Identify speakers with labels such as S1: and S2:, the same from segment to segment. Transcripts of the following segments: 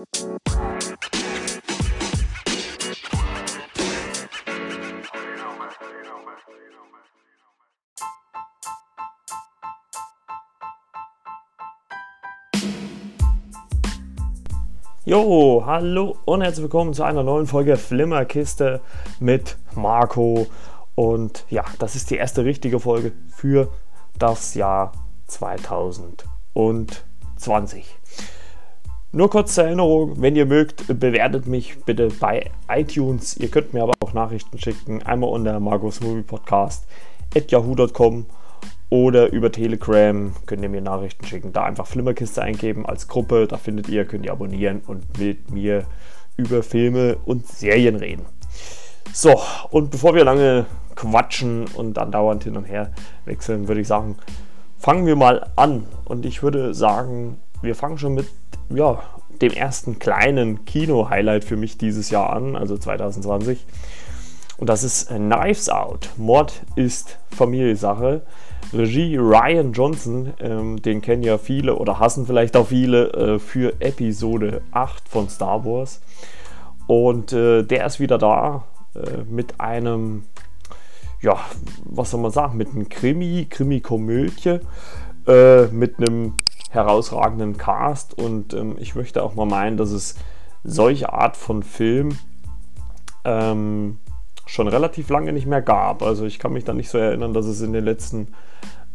S1: Jo, hallo und herzlich willkommen zu einer neuen Folge Flimmerkiste mit Marco. Und ja, das ist die erste richtige Folge für das Jahr 2020. Nur kurz zur Erinnerung, wenn ihr mögt, bewertet mich bitte bei iTunes. Ihr könnt mir aber auch Nachrichten schicken, einmal unter Marcos Movie Podcast at yahoo.com oder über Telegram könnt ihr mir Nachrichten schicken. Da einfach Flimmerkiste eingeben als Gruppe. Da findet ihr, könnt ihr abonnieren und mit mir über Filme und Serien reden. So, und bevor wir lange quatschen und dann dauernd hin und her wechseln, würde ich sagen, fangen wir mal an. Und ich würde sagen, wir fangen schon mit ja, dem ersten kleinen Kino-Highlight für mich dieses Jahr an, also 2020. Und das ist Knives Out. Mord ist Familiensache. Regie Ryan Johnson, ähm, den kennen ja viele oder hassen vielleicht auch viele äh, für Episode 8 von Star Wars. Und äh, der ist wieder da äh, mit einem, ja, was soll man sagen, mit einem Krimi, Krimi-Komödie, äh, mit einem herausragenden Cast. Und ähm, ich möchte auch mal meinen, dass es solche Art von Film ähm, schon relativ lange nicht mehr gab. Also ich kann mich da nicht so erinnern, dass es in den letzten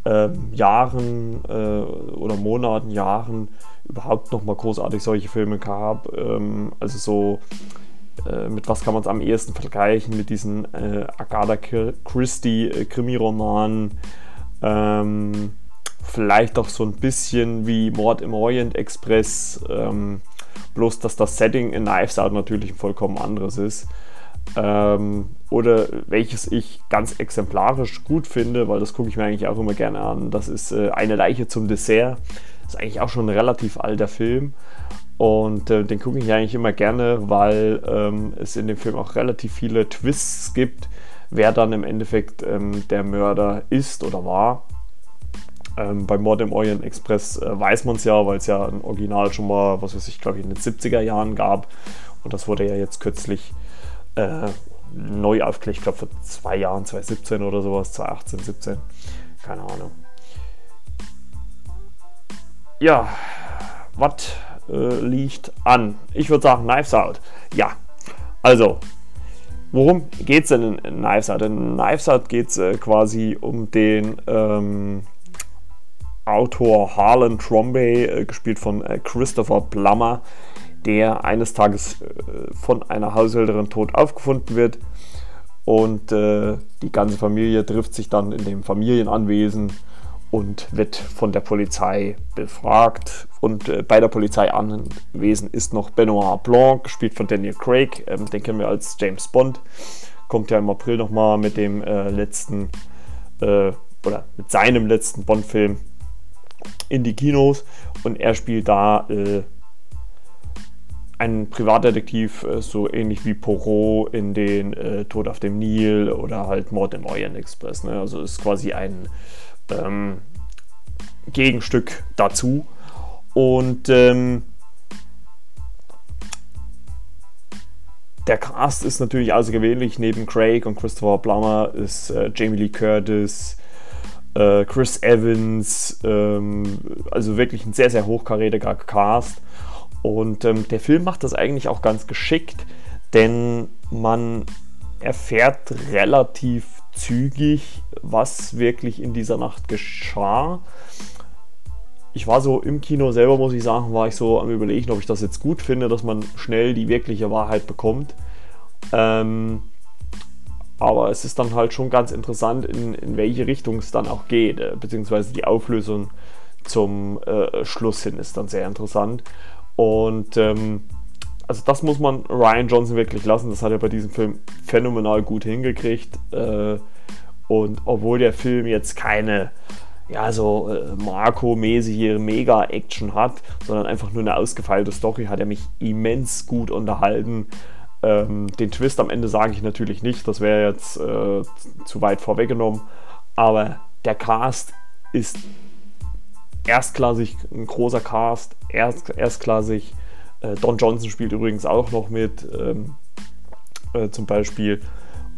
S1: äh, Jahren äh, oder Monaten, Jahren überhaupt noch mal großartig solche Filme gab. Ähm, also so äh, mit was kann man es am ehesten vergleichen? Mit diesen äh, Agatha Christie äh, Krimiromanen. Ähm, vielleicht auch so ein bisschen wie Mord im Orient Express. Ähm, bloß dass das Setting in Knives Out natürlich ein vollkommen anderes ist. Ähm, oder welches ich ganz exemplarisch gut finde, weil das gucke ich mir eigentlich auch immer gerne an. Das ist äh, Eine Leiche zum Dessert. Das ist eigentlich auch schon ein relativ alter Film. Und äh, den gucke ich eigentlich immer gerne, weil ähm, es in dem Film auch relativ viele Twists gibt, wer dann im Endeffekt ähm, der Mörder ist oder war. Ähm, bei Mord im Orient Express äh, weiß man es ja, weil es ja ein Original schon mal, was weiß ich, glaube ich, in den 70er Jahren gab. Und das wurde ja jetzt kürzlich äh, neu aufgelegt, ich glaube vor zwei Jahren, 2017 oder sowas, 2018, 17, keine Ahnung. Ja, was äh, liegt an? Ich würde sagen Knives Out. Ja, also, worum geht es denn in Knives Out? In Knives Out geht es äh, quasi um den ähm, Autor Harlan Trombay, äh, gespielt von äh, Christopher Plummer, der eines Tages äh, von einer Haushälterin tot aufgefunden wird. Und äh, die ganze Familie trifft sich dann in dem Familienanwesen und wird von der Polizei befragt. Und äh, bei der Polizei anwesend ist noch Benoit Blanc, gespielt von Daniel Craig. Ähm, den kennen wir als James Bond. Kommt ja im April nochmal mit dem äh, letzten oder mit seinem letzten Bond-Film in die Kinos. Und er spielt da äh, ein Privatdetektiv, äh, so ähnlich wie Poirot in den äh, Tod auf dem Nil oder halt Mord im Orient Express. Ne? Also ist quasi ein ähm, Gegenstück dazu. Und ähm, der Cast ist natürlich außergewöhnlich. Neben Craig und Christopher Plummer ist äh, Jamie Lee Curtis, äh, Chris Evans, ähm, also wirklich ein sehr, sehr hochkarätiger Cast. Und ähm, der Film macht das eigentlich auch ganz geschickt, denn man erfährt relativ zügig, was wirklich in dieser Nacht geschah. Ich war so im Kino selber, muss ich sagen, war ich so am Überlegen, ob ich das jetzt gut finde, dass man schnell die wirkliche Wahrheit bekommt. Ähm, aber es ist dann halt schon ganz interessant, in, in welche Richtung es dann auch geht, äh, beziehungsweise die Auflösung zum äh, Schluss hin ist dann sehr interessant. Und ähm, also das muss man Ryan Johnson wirklich lassen. Das hat er bei diesem Film phänomenal gut hingekriegt. Äh, und obwohl der Film jetzt keine ja, so äh, Marco-mäßige Mega-Action hat, sondern einfach nur eine ausgefeilte Story, hat er mich immens gut unterhalten. Ähm, den Twist am Ende sage ich natürlich nicht, das wäre jetzt äh, zu weit vorweggenommen. Aber der Cast ist erstklassig, ein großer Cast, erst, erstklassig. Äh, Don Johnson spielt übrigens auch noch mit, ähm, äh, zum Beispiel.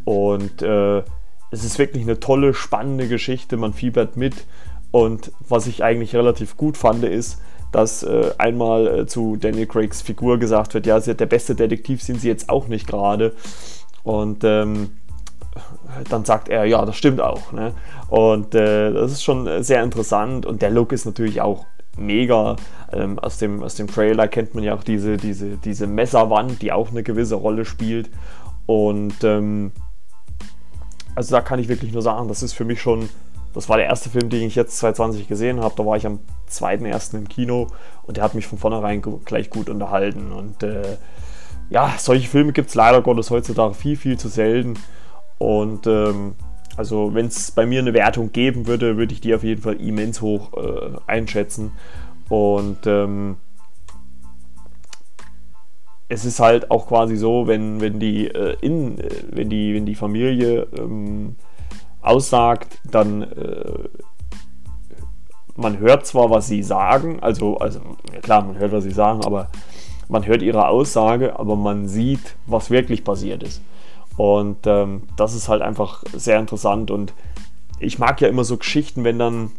S1: Und äh, es ist wirklich eine tolle, spannende Geschichte. Man fiebert mit. Und was ich eigentlich relativ gut fand, ist, dass äh, einmal äh, zu Daniel Craigs Figur gesagt wird, ja, der beste Detektiv sind sie jetzt auch nicht gerade. Und ähm, dann sagt er, ja, das stimmt auch. Ne? Und äh, das ist schon sehr interessant und der Look ist natürlich auch mega. Ähm, aus, dem, aus dem Trailer kennt man ja auch diese, diese, diese Messerwand, die auch eine gewisse Rolle spielt. Und ähm, also da kann ich wirklich nur sagen, das ist für mich schon, das war der erste Film, den ich jetzt 2020 gesehen habe. Da war ich am 2.1. im Kino und der hat mich von vornherein gleich gut unterhalten. Und äh, ja, solche Filme gibt es leider Gottes heutzutage viel, viel zu selten. Und ähm, also wenn es bei mir eine Wertung geben würde, würde ich die auf jeden Fall immens hoch äh, einschätzen. Und ähm, es ist halt auch quasi so, wenn, wenn, die, äh, in, äh, wenn, die, wenn die Familie ähm, aussagt, dann äh, man hört zwar, was sie sagen, also, also klar, man hört, was sie sagen, aber man hört ihre Aussage, aber man sieht, was wirklich passiert ist. Und ähm, das ist halt einfach sehr interessant. Und ich mag ja immer so Geschichten, wenn dann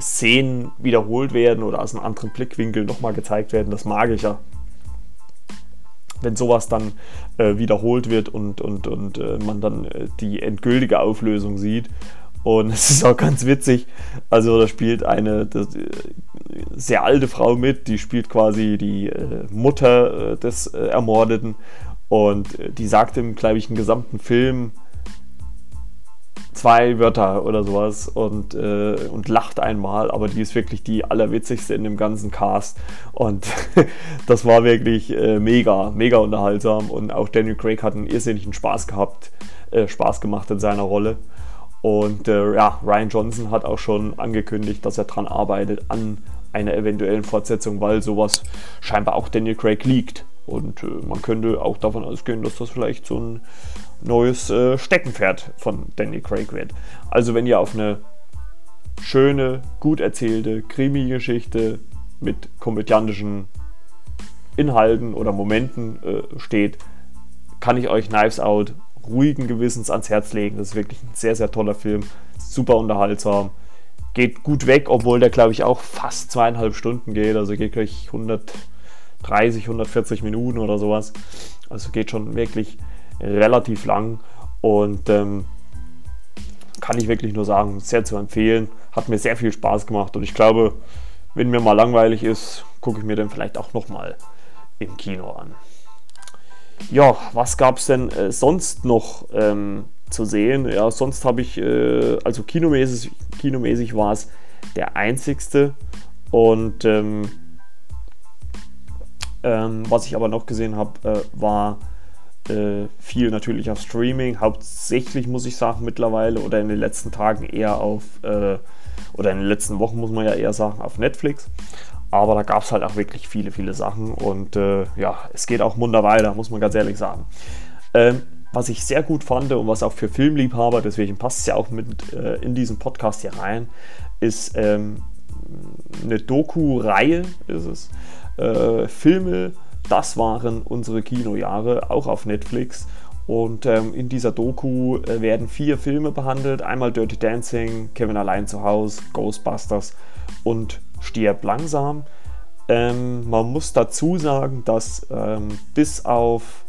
S1: Szenen wiederholt werden oder aus einem anderen Blickwinkel nochmal gezeigt werden. Das mag ich ja. Wenn sowas dann äh, wiederholt wird und, und, und äh, man dann äh, die endgültige Auflösung sieht. Und es ist auch ganz witzig. Also da spielt eine das, äh, sehr alte Frau mit, die spielt quasi die äh, Mutter äh, des Ermordeten und die sagt im, glaube ich, im gesamten Film zwei Wörter oder sowas und, äh, und lacht einmal, aber die ist wirklich die allerwitzigste in dem ganzen Cast. Und das war wirklich äh, mega, mega unterhaltsam. Und auch Daniel Craig hat einen irrsinnigen Spaß gehabt, äh, Spaß gemacht in seiner Rolle. Und äh, ja, Ryan Johnson hat auch schon angekündigt, dass er daran arbeitet an einer eventuellen Fortsetzung, weil sowas scheinbar auch Daniel Craig liegt. Und äh, man könnte auch davon ausgehen, dass das vielleicht so ein neues äh, Steckenpferd von Danny Craig wird. Also wenn ihr auf eine schöne, gut erzählte Krimi-Geschichte mit komödiantischen Inhalten oder Momenten äh, steht, kann ich euch Knives Out ruhigen Gewissens ans Herz legen. Das ist wirklich ein sehr, sehr toller Film, super unterhaltsam, geht gut weg, obwohl der, glaube ich, auch fast zweieinhalb Stunden geht. Also geht gleich 100 30, 140 Minuten oder sowas. Also geht schon wirklich relativ lang und ähm, kann ich wirklich nur sagen, sehr zu empfehlen. Hat mir sehr viel Spaß gemacht und ich glaube, wenn mir mal langweilig ist, gucke ich mir den vielleicht auch nochmal im Kino an. Ja, was gab es denn äh, sonst noch ähm, zu sehen? Ja, sonst habe ich, äh, also kinomäßig, kinomäßig war es der einzigste und ähm, ähm, was ich aber noch gesehen habe, äh, war äh, viel natürlich auf Streaming. Hauptsächlich muss ich sagen mittlerweile oder in den letzten Tagen eher auf, äh, oder in den letzten Wochen muss man ja eher sagen, auf Netflix. Aber da gab es halt auch wirklich viele, viele Sachen und äh, ja, es geht auch munter weiter, muss man ganz ehrlich sagen. Ähm, was ich sehr gut fand und was auch für Filmliebhaber, deswegen passt es ja auch mit äh, in diesen Podcast hier rein, ist ähm, eine Doku-Reihe, ist es, äh, Filme, das waren unsere Kinojahre, auch auf Netflix. Und ähm, in dieser Doku äh, werden vier Filme behandelt. Einmal Dirty Dancing, Kevin allein zu Hause, Ghostbusters und Stirb langsam. Ähm, man muss dazu sagen, dass ähm, bis auf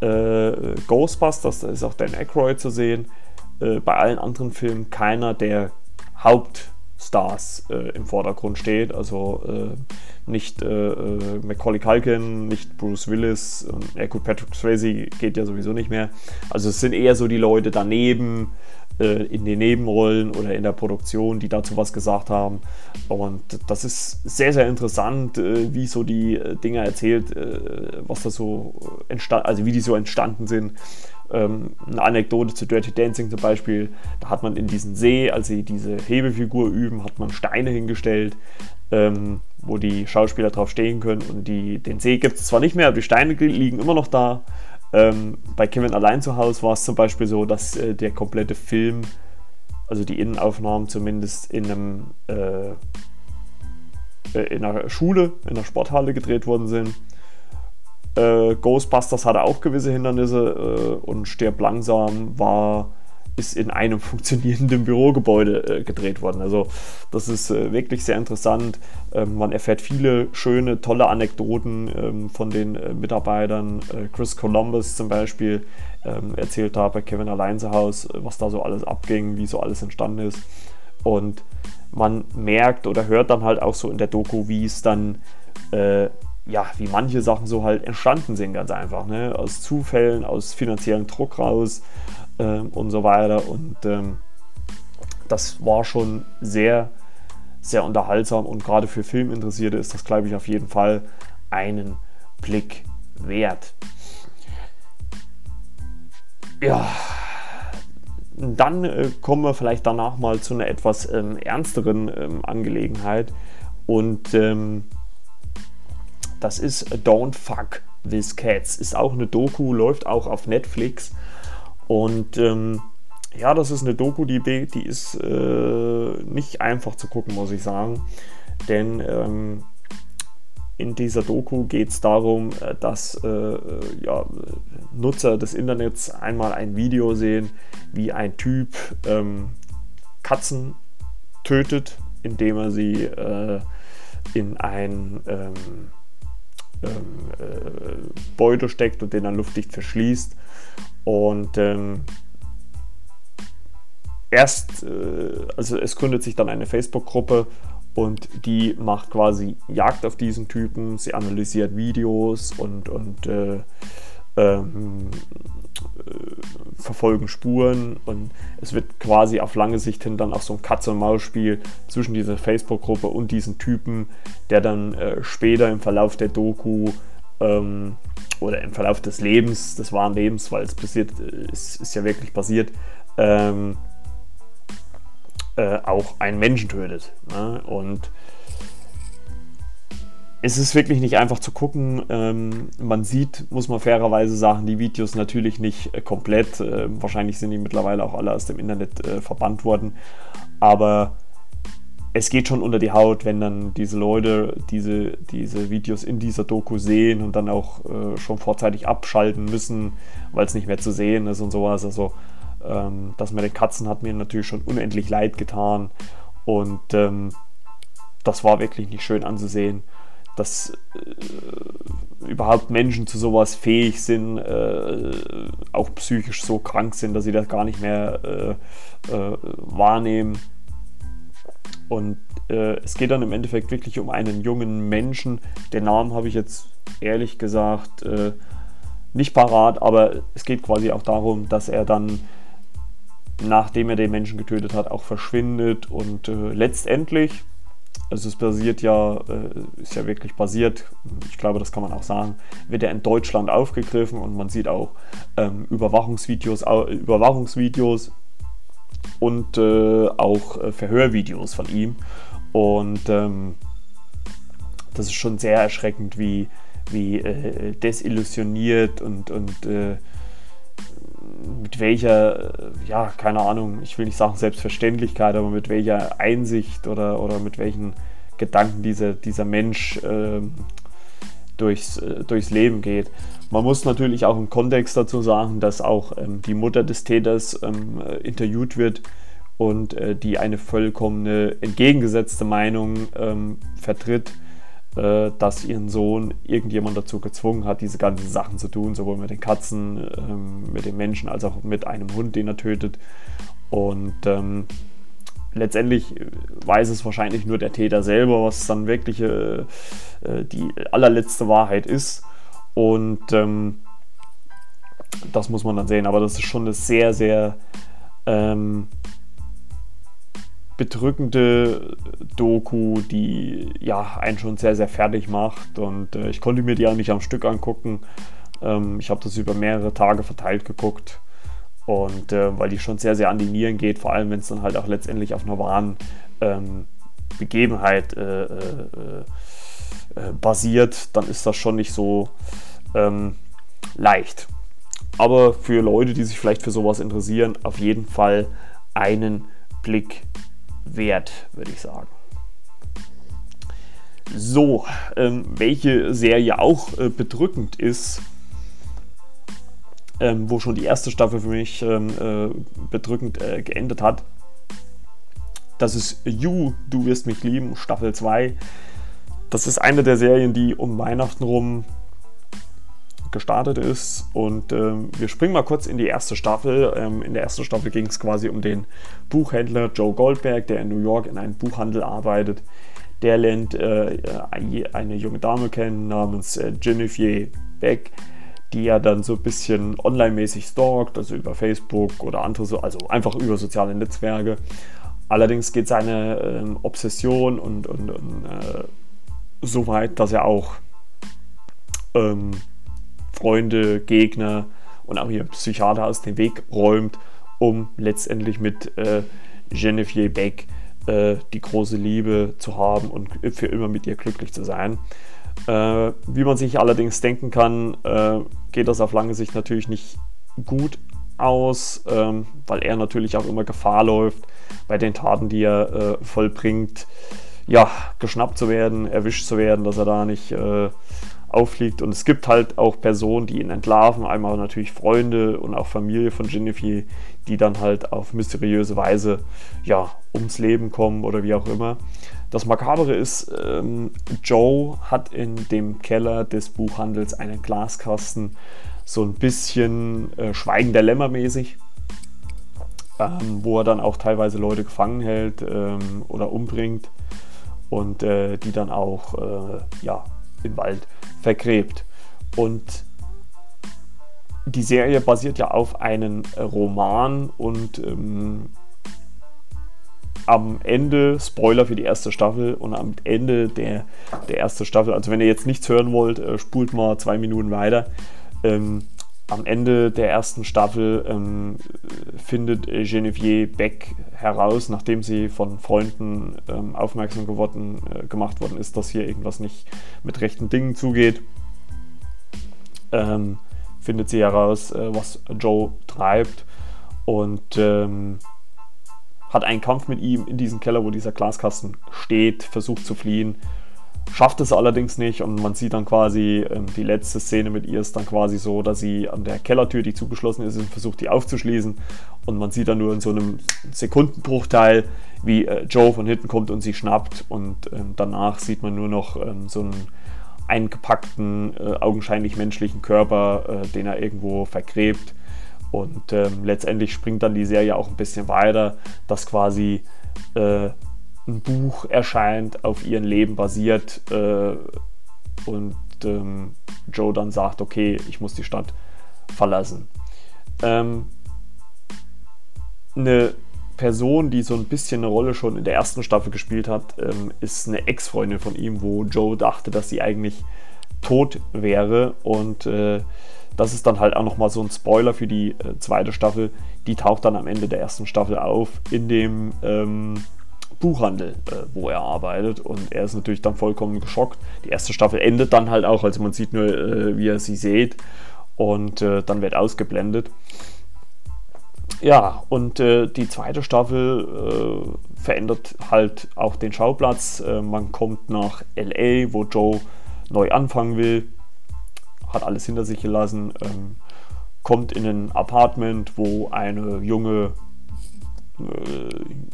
S1: äh, Ghostbusters, da ist auch Dan Aykroyd zu sehen, äh, bei allen anderen Filmen keiner der Haupt- Stars äh, im Vordergrund steht. Also äh, nicht äh, äh Macaulay Culkin, nicht Bruce Willis. Und, ja gut, Patrick Swayze geht ja sowieso nicht mehr. Also es sind eher so die Leute daneben äh, in den Nebenrollen oder in der Produktion, die dazu was gesagt haben. Und das ist sehr, sehr interessant, äh, wie so die Dinge erzählt, was da so entstanden, also wie die so entstanden sind. Ähm, eine Anekdote zu Dirty Dancing zum Beispiel, da hat man in diesen See, als sie diese Hebefigur üben, hat man Steine hingestellt, ähm, wo die Schauspieler drauf stehen können und die, den See gibt es zwar nicht mehr, aber die Steine liegen immer noch da. Ähm, bei Kevin allein zu Hause war es zum Beispiel so, dass äh, der komplette Film, also die Innenaufnahmen zumindest in einem äh, äh, in einer Schule, in einer Sporthalle gedreht worden sind. Äh, Ghostbusters hatte auch gewisse Hindernisse äh, und Stirb langsam war ist in einem funktionierenden Bürogebäude äh, gedreht worden. Also das ist äh, wirklich sehr interessant. Ähm, man erfährt viele schöne, tolle Anekdoten ähm, von den äh, Mitarbeitern. Äh, Chris Columbus zum Beispiel ähm, erzählt da bei Kevin Alleinsehaus, äh, was da so alles abging, wie so alles entstanden ist. Und man merkt oder hört dann halt auch so in der Doku, wie es dann ja, wie manche Sachen so halt entstanden sind, ganz einfach. Ne? Aus Zufällen, aus finanziellen Druck raus, ähm, und so weiter. Und ähm, das war schon sehr, sehr unterhaltsam und gerade für Filminteressierte ist das, glaube ich, auf jeden Fall einen Blick wert. Ja, dann äh, kommen wir vielleicht danach mal zu einer etwas ähm, ernsteren ähm, Angelegenheit und ähm, das ist Don't Fuck with Cats. Ist auch eine Doku, läuft auch auf Netflix und ähm, ja, das ist eine Doku, die, die ist äh, nicht einfach zu gucken, muss ich sagen. Denn ähm, in dieser Doku geht es darum, äh, dass äh, ja, Nutzer des Internets einmal ein Video sehen, wie ein Typ ähm, Katzen tötet, indem er sie äh, in ein ähm, ähm äh, Beutel steckt und den dann luftdicht verschließt. Und ähm, erst, äh, also es gründet sich dann eine Facebook-Gruppe und die macht quasi Jagd auf diesen Typen. Sie analysiert Videos und, und äh, ähm, äh, verfolgen Spuren und es wird quasi auf lange Sicht hin dann auch so ein Katz-und-Maus-Spiel zwischen dieser Facebook-Gruppe und diesen Typen, der dann äh, später im Verlauf der Doku ähm, oder im Verlauf des Lebens, des wahren Lebens, weil es passiert, ist, ist ja wirklich passiert, ähm, äh, auch einen Menschen tötet. Ne? Und es ist wirklich nicht einfach zu gucken. Ähm, man sieht, muss man fairerweise sagen, die Videos natürlich nicht äh, komplett. Äh, wahrscheinlich sind die mittlerweile auch alle aus dem Internet äh, verbannt worden. Aber es geht schon unter die Haut, wenn dann diese Leute diese, diese Videos in dieser Doku sehen und dann auch äh, schon vorzeitig abschalten müssen, weil es nicht mehr zu sehen ist und sowas. Also ähm, das mit den Katzen hat mir natürlich schon unendlich leid getan und ähm, das war wirklich nicht schön anzusehen, dass äh, überhaupt Menschen zu sowas fähig sind, äh, auch psychisch so krank sind, dass sie das gar nicht mehr äh, äh, wahrnehmen und äh, es geht dann im Endeffekt wirklich um einen jungen Menschen. Den Namen habe ich jetzt ehrlich gesagt nicht parat, aber es geht quasi auch darum, dass er dann, nachdem er den Menschen getötet hat, auch verschwindet und äh, letztendlich, also es basiert ja, äh, ist ja wirklich basiert, ich glaube, das kann man auch sagen, wird er in Deutschland aufgegriffen und man sieht auch ähm, Überwachungsvideos, Überwachungsvideos und äh, auch äh, Verhörvideos von ihm. Und ähm, das ist schon sehr erschreckend, wie, wie äh, desillusioniert und, und äh, mit welcher, äh, ja, keine Ahnung, ich will nicht sagen Selbstverständlichkeit, aber mit welcher Einsicht oder, oder mit welchen Gedanken dieser, dieser Mensch ähm, durchs, äh, durchs Leben geht. Man muss natürlich auch im Kontext dazu sagen, dass auch ähm, die Mutter des Täters ähm, äh, interviewt wird und äh, die eine vollkommene entgegengesetzte Meinung ähm, vertritt, äh, dass ihren Sohn irgendjemand dazu gezwungen hat, diese ganzen Sachen zu tun, sowohl mit den Katzen, ähm, mit den Menschen als auch mit einem Hund, den er tötet. Und ähm, letztendlich weiß es wahrscheinlich nur der Täter selber, was dann wirklich äh, äh, die allerletzte Wahrheit ist. Und ähm, das muss man dann sehen. Aber das ist schon eine sehr, sehr ähm, bedrückende Doku, die ja einen schon sehr, sehr fertig macht. Und äh, ich konnte mir die eigentlich am Stück angucken. Ähm, ich habe das über mehrere Tage verteilt geguckt. Und äh, weil die schon sehr, sehr an die Nieren geht, vor allem wenn es dann halt auch letztendlich auf einer wahren ähm, Begebenheit äh, äh, äh, basiert, dann ist das schon nicht so ähm, leicht. Aber für Leute, die sich vielleicht für sowas interessieren, auf jeden Fall einen Blick wert, würde ich sagen. So, ähm, welche Serie auch äh, bedrückend ist, ähm, wo schon die erste Staffel für mich ähm, äh, bedrückend äh, geendet hat, das ist You, Du wirst mich lieben, Staffel 2. Das ist eine der Serien, die um Weihnachten rum gestartet ist. Und ähm, wir springen mal kurz in die erste Staffel. Ähm, in der ersten Staffel ging es quasi um den Buchhändler Joe Goldberg, der in New York in einem Buchhandel arbeitet. Der lernt äh, eine junge Dame kennen namens äh, Genevieve Beck, die er dann so ein bisschen online-mäßig stalkt, also über Facebook oder andere, so, also einfach über soziale Netzwerke. Allerdings geht seine ähm, Obsession und, und, und äh, so weit, dass er auch ähm, Freunde, Gegner und auch ihr Psychiater aus dem Weg räumt, um letztendlich mit äh, Genevieve Beck äh, die große Liebe zu haben und für immer mit ihr glücklich zu sein. Äh, wie man sich allerdings denken kann, äh, geht das auf lange Sicht natürlich nicht gut aus, ähm, weil er natürlich auch immer Gefahr läuft, bei den Taten, die er äh, vollbringt, ja, geschnappt zu werden, erwischt zu werden, dass er da nicht äh, auffliegt. Und es gibt halt auch Personen, die ihn entlarven, einmal natürlich Freunde und auch Familie von Genevieve, die dann halt auf mysteriöse Weise ja, ums Leben kommen oder wie auch immer. Das Makabere ist, ähm, Joe hat in dem Keller des Buchhandels einen Glaskasten, so ein bisschen äh, Schweigen der Lämmer mäßig, ähm, wo er dann auch teilweise Leute gefangen hält ähm, oder umbringt und äh, die dann auch äh, ja, im Wald vergräbt. Und die Serie basiert ja auf einem Roman und ähm, am Ende, Spoiler für die erste Staffel, und am Ende der, der ersten Staffel, also wenn ihr jetzt nichts hören wollt, äh, spult mal zwei Minuten weiter. Ähm, am Ende der ersten Staffel ähm, findet Genevieve Beck heraus, nachdem sie von Freunden ähm, aufmerksam geworden, äh, gemacht worden ist, dass hier irgendwas nicht mit rechten Dingen zugeht. Ähm, findet sie heraus, äh, was Joe treibt und ähm, hat einen Kampf mit ihm in diesem Keller, wo dieser Glaskasten steht, versucht zu fliehen schafft es allerdings nicht und man sieht dann quasi, ähm, die letzte Szene mit ihr ist dann quasi so, dass sie an der Kellertür, die zugeschlossen ist, versucht die aufzuschließen und man sieht dann nur in so einem Sekundenbruchteil, wie äh, Joe von hinten kommt und sie schnappt und ähm, danach sieht man nur noch ähm, so einen eingepackten, äh, augenscheinlich menschlichen Körper, äh, den er irgendwo vergräbt und ähm, letztendlich springt dann die Serie auch ein bisschen weiter, dass quasi äh, ein Buch erscheint, auf ihrem Leben basiert äh, und ähm, Joe dann sagt, okay, ich muss die Stadt verlassen. Ähm, eine Person, die so ein bisschen eine Rolle schon in der ersten Staffel gespielt hat, ähm, ist eine Ex-Freundin von ihm, wo Joe dachte, dass sie eigentlich tot wäre und äh, das ist dann halt auch nochmal so ein Spoiler für die äh, zweite Staffel. Die taucht dann am Ende der ersten Staffel auf in dem ähm, Buchhandel, äh, wo er arbeitet. Und er ist natürlich dann vollkommen geschockt. Die erste Staffel endet dann halt auch, also man sieht nur, äh, wie er sie sieht. Und äh, dann wird ausgeblendet. Ja, und äh, die zweite Staffel äh, verändert halt auch den Schauplatz. Äh, man kommt nach LA, wo Joe neu anfangen will, hat alles hinter sich gelassen, ähm, kommt in ein Apartment, wo eine junge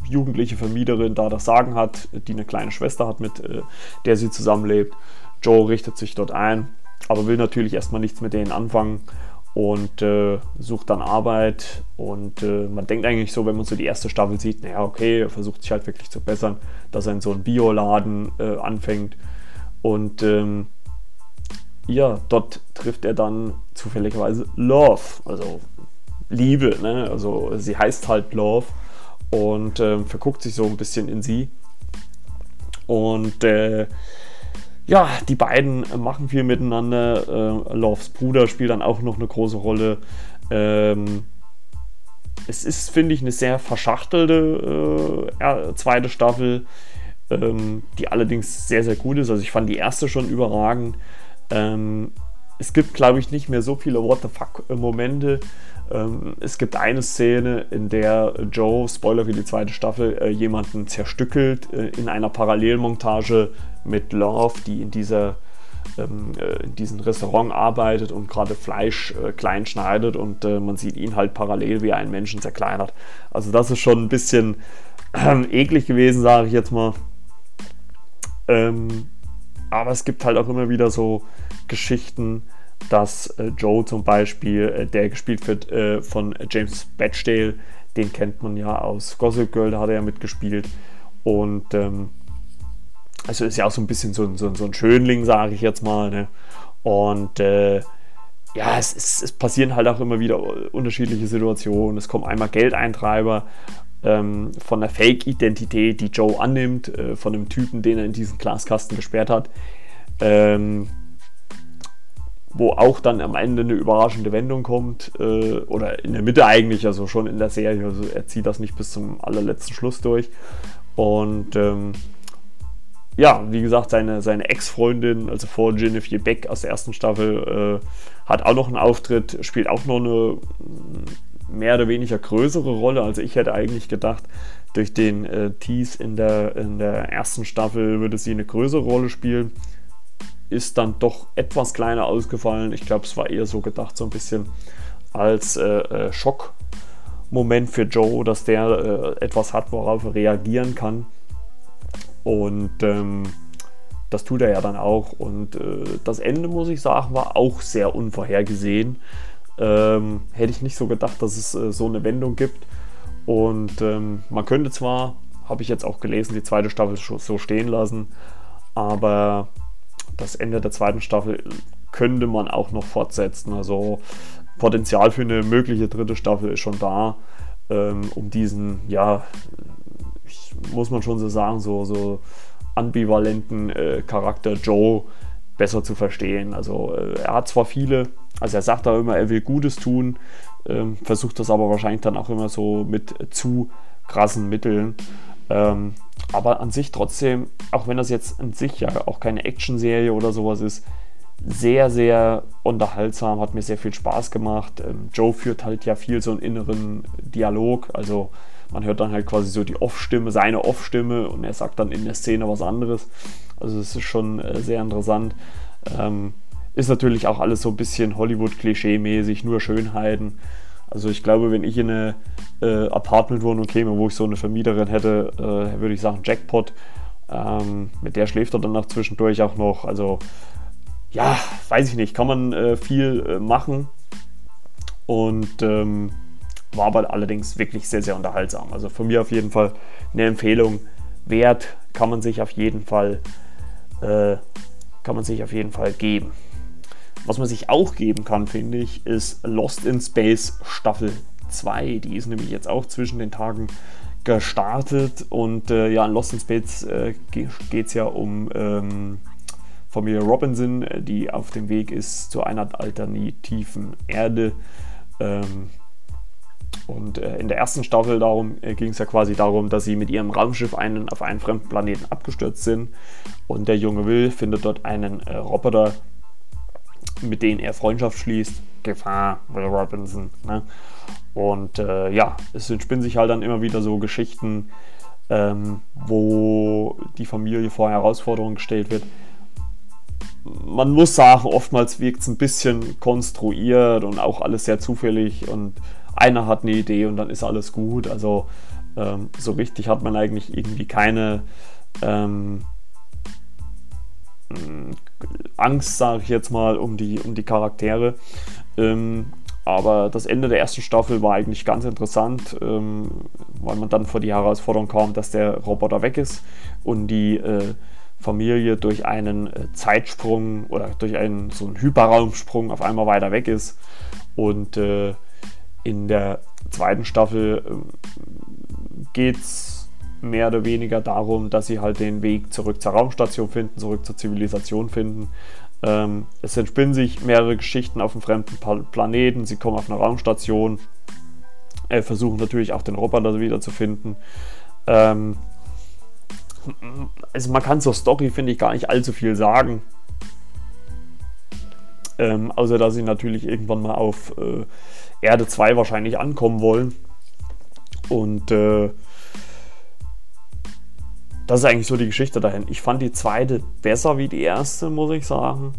S1: jugendliche Vermieterin da das Sagen hat, die eine kleine Schwester hat, mit äh, der sie zusammenlebt. Joe richtet sich dort ein, aber will natürlich erstmal nichts mit denen anfangen und äh, sucht dann Arbeit. Und äh, man denkt eigentlich so, wenn man so die erste Staffel sieht, naja, okay, er versucht sich halt wirklich zu bessern, dass er in so einem Bioladen äh, anfängt. Und ähm, ja, dort trifft er dann zufälligerweise Love, also Liebe. Ne? Also sie heißt halt Love und äh, verguckt sich so ein bisschen in sie. Und äh, ja, die beiden machen viel miteinander. Äh, Loves Bruder spielt dann auch noch eine große Rolle. Ähm, es ist, finde ich, eine sehr verschachtelte äh, zweite Staffel, ähm, die allerdings sehr, sehr gut ist. Also ich fand die erste schon überragend. Ähm, es gibt, glaube ich, nicht mehr so viele What the fuck-Momente. Ähm, es gibt eine Szene, in der Joe, Spoiler für die zweite Staffel, äh, jemanden zerstückelt äh, in einer Parallelmontage mit Love, die in dieser ähm, äh, in diesem Restaurant arbeitet und gerade Fleisch äh, klein schneidet und äh, man sieht ihn halt parallel, wie er einen Menschen zerkleinert. Also das ist schon ein bisschen eklig gewesen, sage ich jetzt mal. Ähm, aber es gibt halt auch immer wieder so Geschichten, dass äh, Joe zum Beispiel, äh, der gespielt wird äh, von James Batchdale, den kennt man ja aus Gossip Girl, da hat er ja mitgespielt. Und ähm, also ist ja auch so ein bisschen so, so, so ein Schönling, sage ich jetzt mal. Ne? Und äh, ja, es, es, es, passieren halt auch immer wieder unterschiedliche Situationen. Es kommen einmal Geldeintreiber ähm, von der Fake-Identität, die Joe annimmt, äh, von dem Typen, den er in diesen Glaskasten gesperrt hat. Ähm, wo auch dann am Ende eine überraschende Wendung kommt, äh, oder in der Mitte eigentlich, also schon in der Serie, also er zieht das nicht bis zum allerletzten Schluss durch. Und ähm, ja, wie gesagt, seine, seine Ex-Freundin, also vor Genevieve Beck aus der ersten Staffel, äh, hat auch noch einen Auftritt, spielt auch noch eine mehr oder weniger größere Rolle. Also ich hätte eigentlich gedacht, durch den äh, Tease in der, in der ersten Staffel würde sie eine größere Rolle spielen. Ist dann doch etwas kleiner ausgefallen. Ich glaube, es war eher so gedacht, so ein bisschen als äh, äh, Schockmoment für Joe, dass der äh, etwas hat, worauf er reagieren kann. Und ähm, das tut er ja dann auch. Und äh, das Ende, muss ich sagen, war auch sehr unvorhergesehen. Ähm, hätte ich nicht so gedacht, dass es äh, so eine Wendung gibt. Und ähm, man könnte zwar, habe ich jetzt auch gelesen, die zweite Staffel so stehen lassen, aber das Ende der zweiten Staffel könnte man auch noch fortsetzen. Also Potenzial für eine mögliche dritte Staffel ist schon da, ähm, um diesen, ja, muss man schon so sagen, so, so ambivalenten äh, Charakter Joe besser zu verstehen. Also äh, er hat zwar viele, also er sagt da immer, er will Gutes tun, ähm, versucht das aber wahrscheinlich dann auch immer so mit zu krassen Mitteln. Ähm, aber an sich trotzdem, auch wenn das jetzt an sich ja auch keine Action-Serie oder sowas ist, sehr, sehr unterhaltsam, hat mir sehr viel Spaß gemacht. Ähm, Joe führt halt ja viel so einen inneren Dialog, also man hört dann halt quasi so die Off-Stimme, seine Off-Stimme und er sagt dann in der Szene was anderes. Also es ist schon äh, sehr interessant. Ähm, ist natürlich auch alles so ein bisschen Hollywood-Klischee-mäßig, nur Schönheiten. Also ich glaube, wenn ich in eine äh, Apartmentwohnung käme, wo ich so eine Vermieterin hätte, äh, würde ich sagen Jackpot. Ähm, mit der schläft er dann nach zwischendurch auch noch. Also ja, weiß ich nicht, kann man äh, viel äh, machen. Und ähm, war aber allerdings wirklich sehr, sehr unterhaltsam. Also von mir auf jeden Fall eine Empfehlung wert, kann man sich auf jeden Fall, äh, kann man sich auf jeden Fall geben. Was man sich auch geben kann, finde ich, ist Lost in Space Staffel 2. Die ist nämlich jetzt auch zwischen den Tagen gestartet und äh, ja, in Lost in Space äh, geht es ja um ähm, Familie Robinson, äh, die auf dem Weg ist zu einer alternativen Erde. Ähm, und äh, in der ersten Staffel äh, ging es ja quasi darum, dass sie mit ihrem Raumschiff einen, auf einen fremden Planeten abgestürzt sind. Und der junge Will findet dort einen äh, Roboter, mit dem er Freundschaft schließt. Gefahr, Will Robinson. Ne? Und äh, ja, es entspinnen sich halt dann immer wieder so Geschichten, ähm, wo die Familie vor Herausforderungen gestellt wird. Man muss sagen, oftmals wirkt es ein bisschen konstruiert und auch alles sehr zufällig und einer hat eine Idee und dann ist alles gut. Also ähm, so richtig hat man eigentlich irgendwie keine ähm, Angst, sage ich jetzt mal, um die, um die Charaktere. Ähm, aber das Ende der ersten Staffel war eigentlich ganz interessant, ähm, weil man dann vor die Herausforderung kam, dass der Roboter weg ist und die äh, Familie durch einen äh, Zeitsprung oder durch einen so einen Hyperraumsprung auf einmal weiter weg ist. Und äh, in der zweiten Staffel äh, es mehr oder weniger darum, dass sie halt den Weg zurück zur Raumstation finden, zurück zur Zivilisation finden. Ähm, es entspinnen sich mehrere Geschichten auf einem fremden Planeten. Sie kommen auf eine Raumstation, äh, versuchen natürlich auch den Roboter wieder zu finden. Ähm, also man kann zur Story, finde ich, gar nicht allzu viel sagen. Ähm, außer dass sie natürlich irgendwann mal auf äh, Erde 2 wahrscheinlich ankommen wollen. Und äh, das ist eigentlich so die Geschichte dahin. Ich fand die zweite besser wie die erste, muss ich sagen,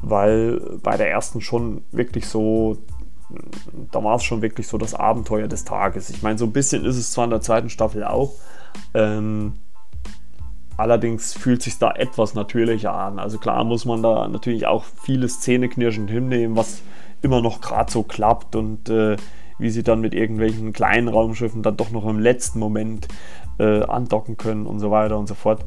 S1: weil bei der ersten schon wirklich so, da war es schon wirklich so das Abenteuer des Tages. Ich meine, so ein bisschen ist es zwar in der zweiten Staffel auch, ähm, allerdings fühlt sich da etwas natürlicher an. Also klar muss man da natürlich auch viele Zähneknirschen hinnehmen, was immer noch gerade so klappt und äh, wie sie dann mit irgendwelchen kleinen Raumschiffen dann doch noch im letzten Moment äh, andocken können und so weiter und so fort.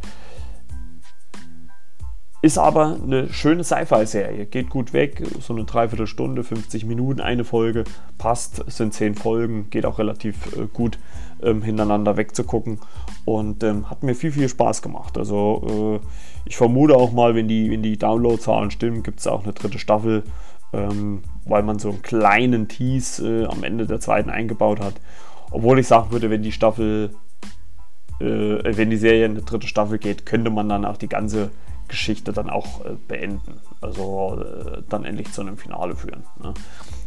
S1: Ist aber eine schöne Sci-Fi-Serie. Geht gut weg, so eine Dreiviertelstunde, 50 Minuten, eine Folge, passt, sind 10 Folgen, geht auch relativ äh, gut ähm, hintereinander wegzugucken und ähm, hat mir viel, viel Spaß gemacht. Also äh, ich vermute auch mal, wenn die, wenn die Downloadzahlen stimmen, gibt es auch eine dritte Staffel, ähm, weil man so einen kleinen Tease äh, am Ende der zweiten eingebaut hat. Obwohl ich sagen würde, wenn die Staffel äh, wenn die Serie in eine dritte Staffel geht, könnte man dann auch die ganze Geschichte dann auch äh, beenden. Also äh, dann endlich zu einem Finale führen. Ne?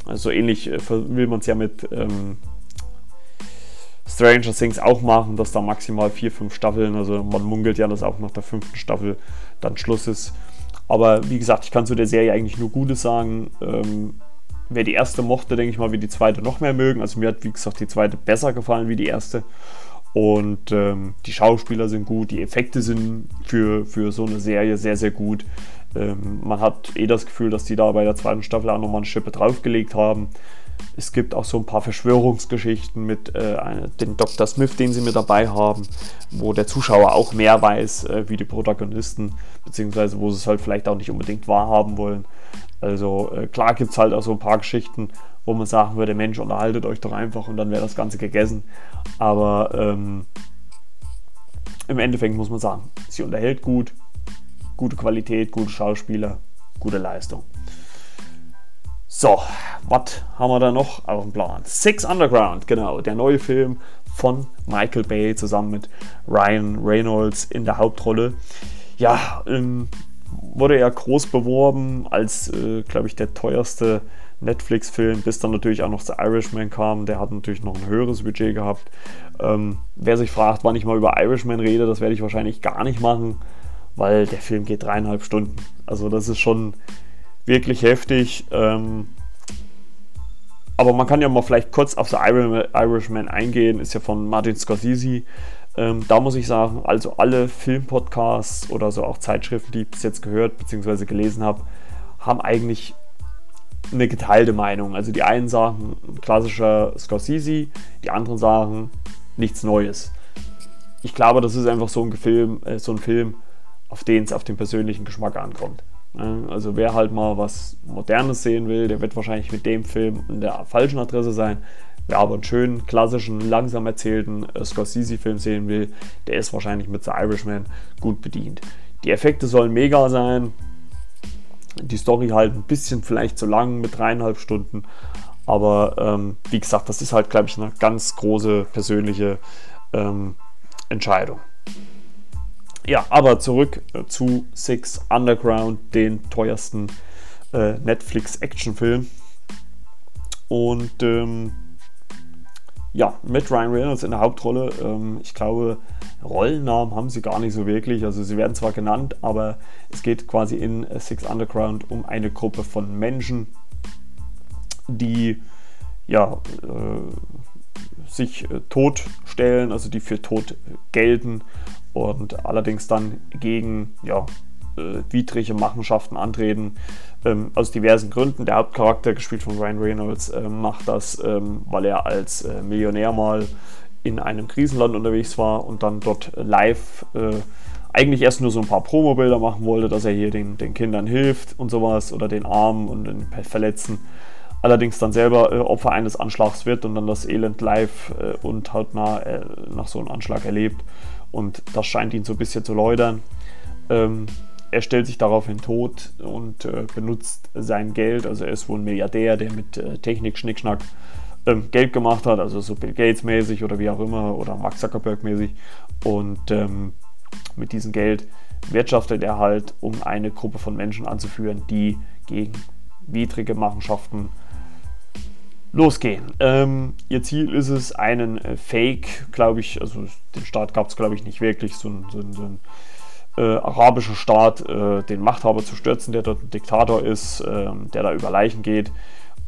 S1: Also ähnlich äh, will man es ja mit ähm, Stranger Things auch machen, dass da maximal vier, fünf Staffeln, also man munkelt ja, dass auch nach der fünften Staffel dann Schluss ist. Aber wie gesagt, ich kann zu der Serie eigentlich nur Gutes sagen. Ähm, wer die erste mochte, denke ich mal, wird die zweite noch mehr mögen. Also mir hat, wie gesagt, die zweite besser gefallen wie die erste. Und ähm, die Schauspieler sind gut, die Effekte sind für, für so eine Serie sehr, sehr gut. Ähm, man hat eh das Gefühl, dass die da bei der zweiten Staffel auch nochmal eine Schippe draufgelegt haben. Es gibt auch so ein paar Verschwörungsgeschichten mit äh, dem Dr. Smith, den sie mit dabei haben, wo der Zuschauer auch mehr weiß äh, wie die Protagonisten, beziehungsweise wo sie es halt vielleicht auch nicht unbedingt wahrhaben wollen. Also äh, klar gibt es halt auch so ein paar Geschichten, wo man sagen würde, Mensch, unterhaltet euch doch einfach und dann wäre das Ganze gegessen. Aber ähm, im Endeffekt muss man sagen, sie unterhält gut, gute Qualität, gute Schauspieler, gute Leistung. So, was haben wir da noch auf dem Plan? Six Underground, genau, der neue Film von Michael Bay zusammen mit Ryan Reynolds in der Hauptrolle. Ja, ähm, wurde er groß beworben als, äh, glaube ich, der teuerste Netflix-Film, bis dann natürlich auch noch The Irishman kam. Der hat natürlich noch ein höheres Budget gehabt. Ähm, wer sich fragt, wann ich mal über Irishman rede, das werde ich wahrscheinlich gar nicht machen, weil der Film geht dreieinhalb Stunden. Also das ist schon wirklich heftig. Ähm, aber man kann ja mal vielleicht kurz auf The Irishman eingehen, ist ja von Martin Scorsese. Ähm, da muss ich sagen, also alle Filmpodcasts oder so auch Zeitschriften, die ich bis jetzt gehört bzw. gelesen habe, haben eigentlich eine geteilte Meinung. Also die einen sagen klassischer Scorsese, die anderen sagen nichts Neues. Ich glaube, das ist einfach so ein Film, äh, so ein Film auf den es auf den persönlichen Geschmack ankommt. Also wer halt mal was Modernes sehen will, der wird wahrscheinlich mit dem Film in der falschen Adresse sein. Wer aber einen schönen, klassischen, langsam erzählten äh, Scorsese-Film sehen will, der ist wahrscheinlich mit The Irishman gut bedient. Die Effekte sollen mega sein, die Story halt ein bisschen vielleicht zu lang mit dreieinhalb Stunden. Aber ähm, wie gesagt, das ist halt, glaube ich, eine ganz große persönliche ähm, Entscheidung. Ja, aber zurück äh, zu Six Underground, den teuersten äh, Netflix-Actionfilm. Und ähm, ja, mit Ryan Reynolds in der Hauptrolle. Ähm, ich glaube, Rollennamen haben sie gar nicht so wirklich. Also sie werden zwar genannt, aber es geht quasi in Six Underground um eine Gruppe von Menschen, die ja äh, sich äh, tot stellen, also die für tot gelten und allerdings dann gegen ja, äh, widrige Machenschaften antreten. Ähm, aus diversen Gründen. Der Hauptcharakter, gespielt von Ryan Reynolds, äh, macht das, ähm, weil er als äh, Millionär mal in einem Krisenland unterwegs war und dann dort live äh, eigentlich erst nur so ein paar Promobilder machen wollte, dass er hier den, den Kindern hilft und sowas oder den Armen und den Verletzten. Allerdings dann selber äh, Opfer eines Anschlags wird und dann das Elend live äh, und hautnah äh, nach so einem Anschlag erlebt. Und das scheint ihn so ein bisschen zu läutern. Ähm, er stellt sich daraufhin tot und äh, benutzt sein Geld. Also er ist wohl ein Milliardär, der mit äh, Technik, Schnickschnack ähm, Geld gemacht hat, also so Bill Gates mäßig oder wie auch immer oder Mark Zuckerberg mäßig. Und ähm, mit diesem Geld wirtschaftet er halt, um eine Gruppe von Menschen anzuführen, die gegen widrige Machenschaften losgehen. Ähm, ihr Ziel ist es, einen äh, Fake, glaube ich, also den Staat gab es, glaube ich, nicht wirklich, so ein, so so ein äh, arabischer Staat, äh, den Machthaber zu stürzen, der dort ein Diktator ist, ähm, der da über Leichen geht.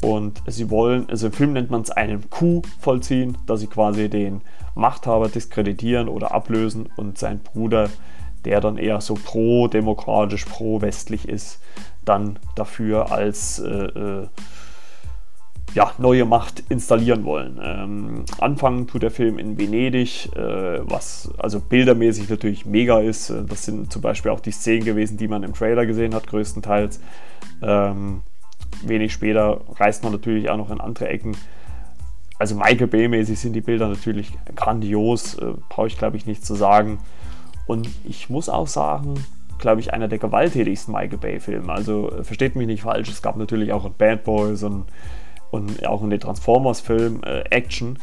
S1: Und sie wollen, also im Film nennt man es einen Coup vollziehen, dass sie quasi den Machthaber diskreditieren oder ablösen und sein Bruder, der dann eher so pro-demokratisch, pro-westlich ist, dann dafür als äh, äh, ja, neue Macht installieren wollen. Ähm, anfangen tut der Film in Venedig, äh, was also bildermäßig natürlich mega ist. Äh, das sind zum Beispiel auch die Szenen gewesen, die man im Trailer gesehen hat, größtenteils. Ähm, wenig später reist man natürlich auch noch in andere Ecken. Also Michael Bay-mäßig sind die Bilder natürlich grandios, äh, brauche ich glaube ich nicht zu sagen. Und ich muss auch sagen, glaube ich, einer der gewalttätigsten Michael Bay-Filme. Also äh, versteht mich nicht falsch, es gab natürlich auch Bad Boys und, und auch in den Transformers-Film äh, Action.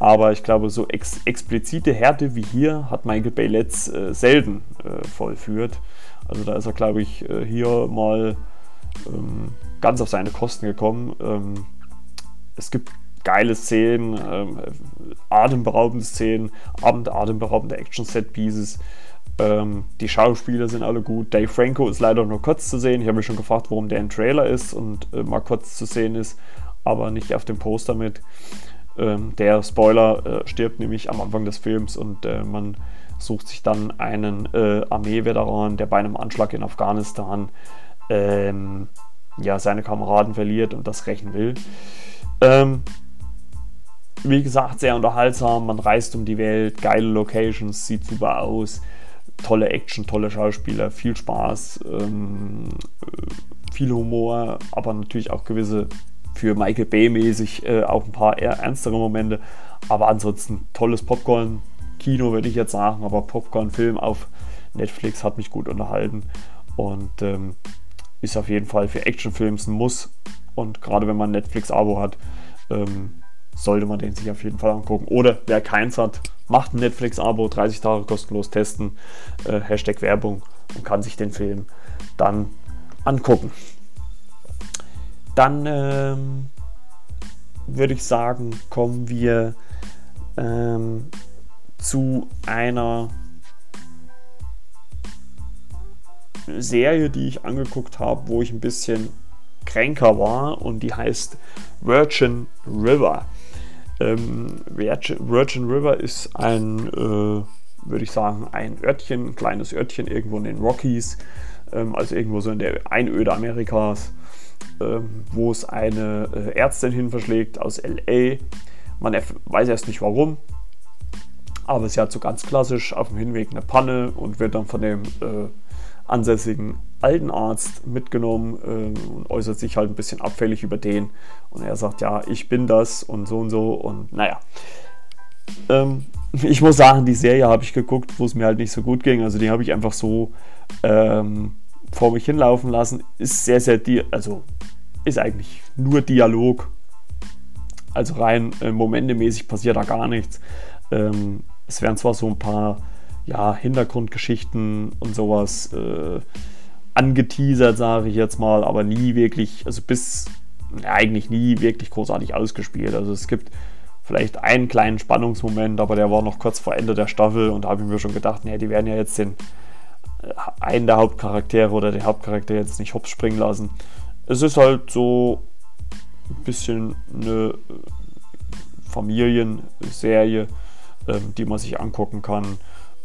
S1: Aber ich glaube, so ex explizite Härte wie hier hat Michael Bay letzt äh, selten äh, vollführt. Also da ist er, glaube ich, äh, hier mal ähm, ganz auf seine Kosten gekommen. Ähm, es gibt geile Szenen, ähm, atemberaubende Szenen, atemberaubende Action-Set-Pieces. Ähm, die Schauspieler sind alle gut. Dave Franco ist leider nur kurz zu sehen. Ich habe mich schon gefragt, warum der ein Trailer ist und äh, mal kurz zu sehen ist, aber nicht auf dem Poster mit. Ähm, der Spoiler äh, stirbt nämlich am Anfang des Films und äh, man sucht sich dann einen äh, Armee-Veteran, der bei einem Anschlag in Afghanistan ähm, ja, seine Kameraden verliert und das rächen will. Ähm, wie gesagt, sehr unterhaltsam. Man reist um die Welt, geile Locations, sieht super aus, tolle Action, tolle Schauspieler, viel Spaß, ähm, äh, viel Humor, aber natürlich auch gewisse für Michael Bay mäßig äh, auch ein paar eher ernstere Momente. Aber ansonsten tolles Popcorn-Kino, würde ich jetzt sagen, aber Popcorn-Film auf Netflix hat mich gut unterhalten und ähm, ist auf jeden Fall für Actionfilms ein Muss. Und gerade wenn man Netflix-Abo hat, ähm, sollte man den sich auf jeden Fall angucken. Oder wer keins hat, macht ein Netflix-Abo, 30 Tage kostenlos testen, äh, Hashtag Werbung und kann sich den Film dann angucken. Dann ähm, würde ich sagen, kommen wir ähm, zu einer Serie, die ich angeguckt habe, wo ich ein bisschen kränker war und die heißt Virgin River. Ähm, Virgin River ist ein, äh, würde ich sagen, ein Örtchen, ein kleines Örtchen irgendwo in den Rockies, ähm, also irgendwo so in der Einöde Amerikas, wo es eine äh, Ärztin hin verschlägt aus LA. Man weiß erst nicht warum, aber sie hat so ganz klassisch auf dem Hinweg eine Panne und wird dann von dem äh, ansässigen alten Arzt mitgenommen äh, und äußert sich halt ein bisschen abfällig über den. Und er sagt, ja, ich bin das und so und so. Und naja. Ähm, ich muss sagen, die Serie habe ich geguckt, wo es mir halt nicht so gut ging. Also die habe ich einfach so ähm, vor mich hinlaufen lassen. Ist sehr, sehr, also ist eigentlich nur Dialog. Also rein äh, momentemäßig passiert da gar nichts. Ähm, es werden zwar so ein paar ja, Hintergrundgeschichten und sowas äh, angeteasert, sage ich jetzt mal, aber nie wirklich, also bis ja, eigentlich nie wirklich großartig ausgespielt. Also es gibt vielleicht einen kleinen Spannungsmoment, aber der war noch kurz vor Ende der Staffel und da habe ich mir schon gedacht, nee, die werden ja jetzt den einen der Hauptcharaktere oder den Hauptcharakter jetzt nicht hops springen lassen. Es ist halt so ein bisschen eine Familienserie, ähm, die man sich angucken kann.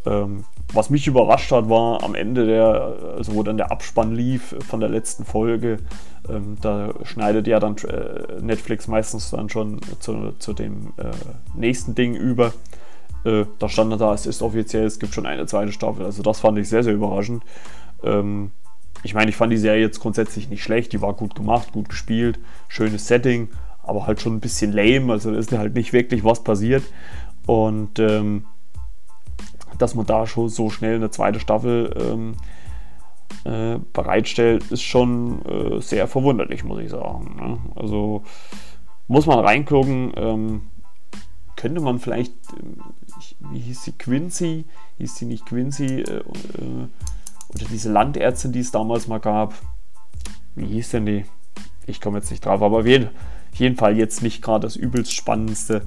S1: Ähm, was mich überrascht hat, war am Ende der, also wo dann der Abspann lief von der letzten Folge, ähm, da schneidet ja dann äh, Netflix meistens dann schon zu, zu dem äh, nächsten Ding über. Äh, da stand dann da, es ist offiziell, es gibt schon eine zweite Staffel. Also das fand ich sehr, sehr überraschend. Ähm, ich meine, ich fand die Serie jetzt grundsätzlich nicht schlecht, die war gut gemacht, gut gespielt, schönes Setting, aber halt schon ein bisschen lame, also da ist halt nicht wirklich was passiert. Und ähm, dass man da schon so schnell eine zweite Staffel ähm, äh, bereitstellt, ist schon äh, sehr verwunderlich, muss ich sagen. Ne? Also muss man reingucken. Ähm, könnte man vielleicht, äh, wie hieß sie, Quincy? Hieß sie nicht Quincy? Äh, äh, oder diese Landärztin, die es damals mal gab. Wie hieß denn die? ich komme jetzt nicht drauf, aber auf jeden, auf jeden Fall jetzt nicht gerade das übelst spannendste.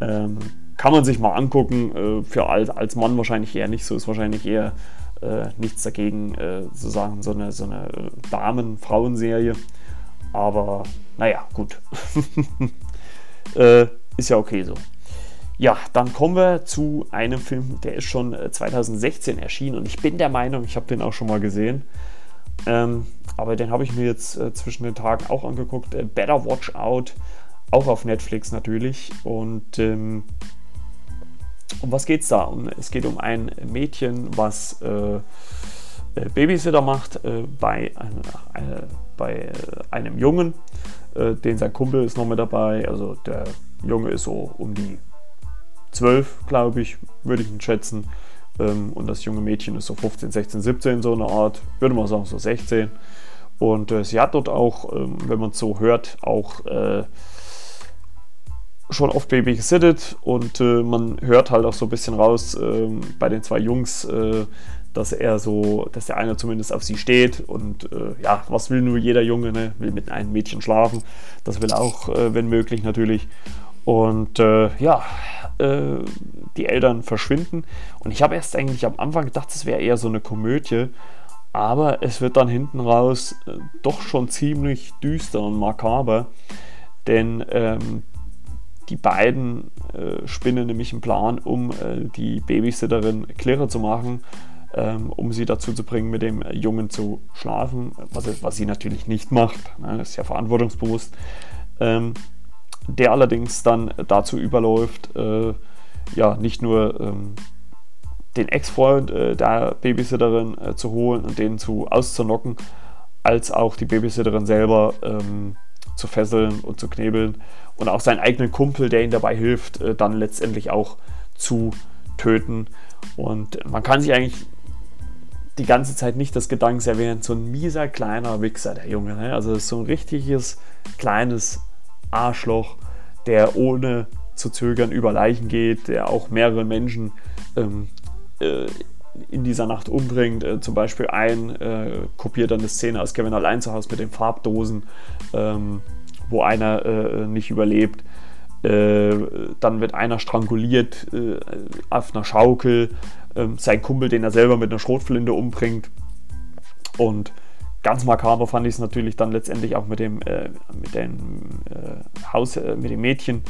S1: Ähm, kann man sich mal angucken. Äh, für als, als Mann wahrscheinlich eher nicht so, ist wahrscheinlich eher äh, nichts dagegen, äh, sozusagen so eine, so eine Damen-Frauen-Serie. Aber naja, gut. äh, ist ja okay so. Ja, dann kommen wir zu einem Film, der ist schon 2016 äh, erschienen und ich bin der Meinung, ich habe den auch schon mal gesehen. Ähm, aber den habe ich mir jetzt äh, zwischen den Tagen auch angeguckt. Äh, Better Watch Out, auch auf Netflix natürlich. Und ähm, um was geht es da? Es geht um ein Mädchen, was äh, äh Babysitter macht äh, bei, bei einem Jungen. den sein Kumpel ist noch mit dabei. Also der Junge ist so um die 12, glaube ich, würde ich ihn schätzen. Ähm, und das junge Mädchen ist so 15, 16, 17, so eine Art, würde man sagen, so 16. Und äh, sie hat dort auch, ähm, wenn man es so hört, auch äh, schon oft Baby gesittet und äh, man hört halt auch so ein bisschen raus ähm, bei den zwei Jungs, äh, dass er so, dass der eine zumindest auf sie steht und äh, ja, was will nur jeder Junge, ne? will mit einem Mädchen schlafen, das will auch, äh, wenn möglich natürlich und äh, ja, äh, die Eltern verschwinden. Und ich habe erst eigentlich am Anfang gedacht, es wäre eher so eine Komödie. Aber es wird dann hinten raus äh, doch schon ziemlich düster und makaber. Denn ähm, die beiden äh, spinnen nämlich einen Plan, um äh, die Babysitterin Claire zu machen, ähm, um sie dazu zu bringen, mit dem Jungen zu schlafen, was, was sie natürlich nicht macht. Ne, ist ja verantwortungsbewusst. Ähm, der allerdings dann dazu überläuft, äh, ja, nicht nur ähm, den Ex-Freund äh, der Babysitterin äh, zu holen und den zu auszunocken, als auch die Babysitterin selber ähm, zu fesseln und zu knebeln und auch seinen eigenen Kumpel, der ihm dabei hilft, äh, dann letztendlich auch zu töten. Und man kann sich eigentlich die ganze Zeit nicht das Gedanken servieren, so ein mieser kleiner Wichser, der Junge. Ne? Also so ein richtiges kleines Arschloch, der ohne zu zögern über Leichen geht, der auch mehrere Menschen ähm, äh, in dieser Nacht umbringt. Äh, zum Beispiel ein äh, kopiert dann eine Szene aus Kevin allein zu Hause mit den Farbdosen, ähm, wo einer äh, nicht überlebt. Äh, dann wird einer stranguliert äh, auf einer Schaukel. Ähm, sein Kumpel, den er selber mit einer Schrotflinte umbringt. Und Ganz makaber fand ich es natürlich dann letztendlich auch mit dem, äh, mit dem äh, Haus, äh, mit dem Mädchen,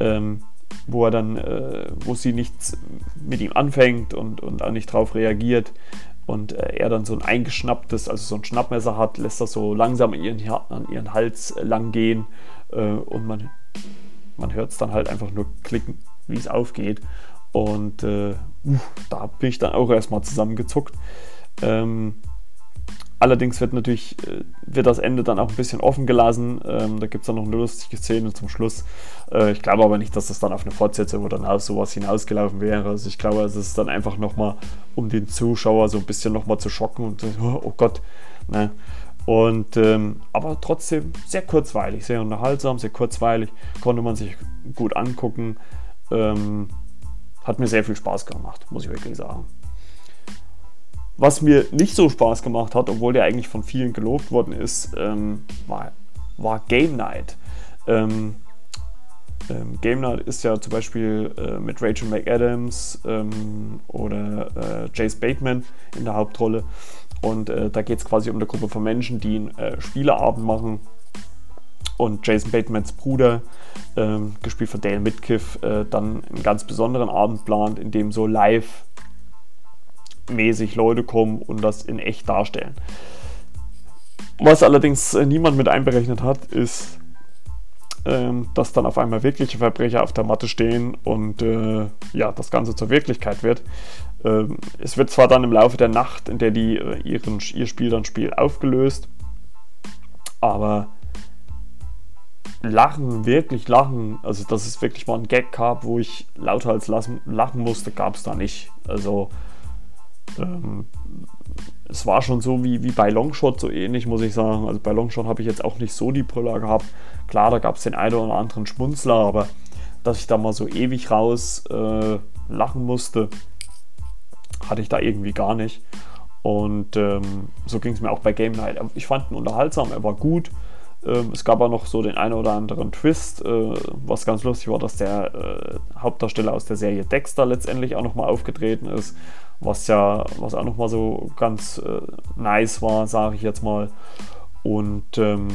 S1: ähm, wo er dann, äh, wo sie nichts mit ihm anfängt und, und auch nicht drauf reagiert und äh, er dann so ein eingeschnapptes, also so ein Schnappmesser hat, lässt das so langsam an ihren, an ihren Hals lang gehen äh, und man, man hört es dann halt einfach nur klicken, wie es aufgeht. Und uh, da bin ich dann auch erstmal zusammengezuckt. Ähm, Allerdings wird natürlich äh, wird das Ende dann auch ein bisschen offen gelassen. Ähm, da gibt es dann noch eine lustige Szene zum Schluss. Äh, ich glaube aber nicht, dass das dann auf eine Fortsetzung oder auf sowas hinausgelaufen wäre. Also ich glaube, es ist dann einfach nochmal, um den Zuschauer so ein bisschen nochmal zu schocken und oh, oh Gott. Ne? Und ähm, aber trotzdem sehr kurzweilig, sehr unterhaltsam, sehr kurzweilig, konnte man sich gut angucken. Ähm, hat mir sehr viel Spaß gemacht, muss ich wirklich sagen. Was mir nicht so Spaß gemacht hat, obwohl der eigentlich von vielen gelobt worden ist, ähm, war, war, Game Night. Ähm, ähm, Game Night ist ja zum Beispiel äh, mit Rachel McAdams ähm, oder äh, Jace Bateman in der Hauptrolle. Und äh, da geht es quasi um eine Gruppe von Menschen, die einen äh, Spieleabend machen. Und Jason Batemans Bruder, ähm, gespielt von Dale Midkiff, äh, dann einen ganz besonderen Abend plant, in dem so live mäßig Leute kommen und das in echt darstellen. Was allerdings äh, niemand mit einberechnet hat, ist, ähm, dass dann auf einmal wirkliche Verbrecher auf der Matte stehen und äh, ja, das Ganze zur Wirklichkeit wird. Ähm, es wird zwar dann im Laufe der Nacht, in der die äh, ihren, ihr Spiel dann spielt, aufgelöst, aber Lachen, wirklich lachen, also dass es wirklich mal einen Gag gab, wo ich lauthals lachen, lachen musste, gab es da nicht. Also ähm, es war schon so wie, wie bei Longshot, so ähnlich muss ich sagen. Also bei Longshot habe ich jetzt auch nicht so die Brüller gehabt. Klar, da gab es den einen oder anderen Schmunzler, aber dass ich da mal so ewig raus äh, lachen musste, hatte ich da irgendwie gar nicht. Und ähm, so ging es mir auch bei Game Night. Ich fand ihn unterhaltsam, er war gut. Ähm, es gab auch noch so den einen oder anderen Twist, äh, was ganz lustig war, dass der äh, Hauptdarsteller aus der Serie Dexter letztendlich auch nochmal aufgetreten ist, was ja, was auch nochmal so ganz äh, nice war, sage ich jetzt mal. Und ähm,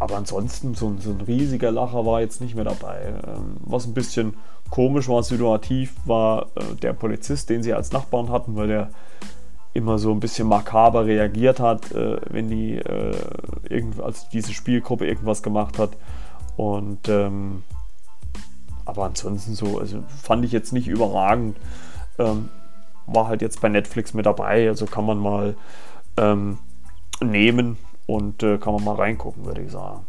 S1: aber ansonsten, so, so, ein riesiger Lacher war jetzt nicht mehr dabei. Ähm, was ein bisschen komisch war, situativ, war äh, der Polizist, den sie als Nachbarn hatten, weil der immer so ein bisschen makaber reagiert hat, äh, wenn die, äh, irgend, also diese Spielgruppe irgendwas gemacht hat. Und ähm, aber ansonsten so, also fand ich jetzt nicht überragend. Ähm, war halt jetzt bei Netflix mit dabei, also kann man mal ähm, nehmen und äh, kann man mal reingucken, würde ich sagen.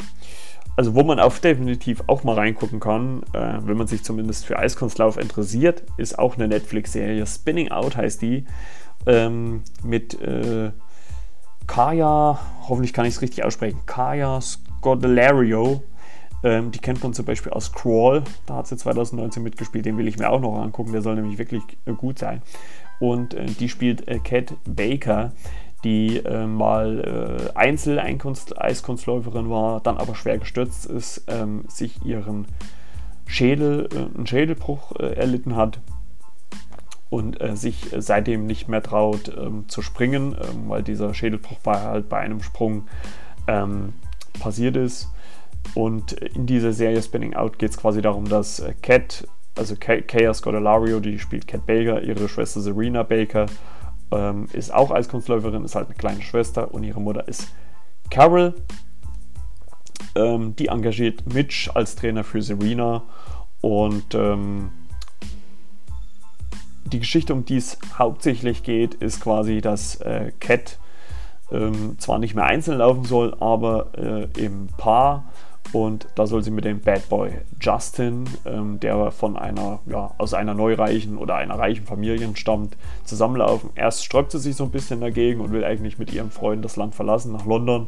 S1: Also wo man auch definitiv auch mal reingucken kann, äh, wenn man sich zumindest für Eiskunstlauf interessiert, ist auch eine Netflix-Serie. Spinning Out heißt die. Ähm, mit äh, Kaya, hoffentlich kann ich es richtig aussprechen, Kaya Scodelario. Ähm, die kennt man zum Beispiel aus Crawl, da hat sie 2019 mitgespielt, den will ich mir auch noch angucken, der soll nämlich wirklich äh, gut sein. Und äh, die spielt äh, Kat Baker, die äh, mal äh, Einzel-Eiskunstläuferin war, dann aber schwer gestürzt ist, ähm, sich ihren Schädel, äh, einen Schädelbruch äh, erlitten hat und äh, sich seitdem nicht mehr traut ähm, zu springen, ähm, weil dieser Schädelbruch bei, halt bei einem Sprung ähm, passiert ist. Und in dieser Serie Spinning Out geht es quasi darum, dass äh, Cat, also Kaya Scodelario, die spielt Cat Baker, ihre Schwester Serena Baker, ähm, ist auch Eiskunstläuferin, ist halt eine kleine Schwester und ihre Mutter ist Carol. Ähm, die engagiert Mitch als Trainer für Serena und ähm, die Geschichte, um die es hauptsächlich geht, ist quasi, dass äh, Cat ähm, zwar nicht mehr einzeln laufen soll, aber äh, im Paar und da soll sie mit dem Bad Boy Justin, ähm, der von einer, ja, aus einer neureichen oder einer reichen Familie stammt, zusammenlaufen. Erst sträubt sie sich so ein bisschen dagegen und will eigentlich mit ihrem Freund das Land verlassen, nach London.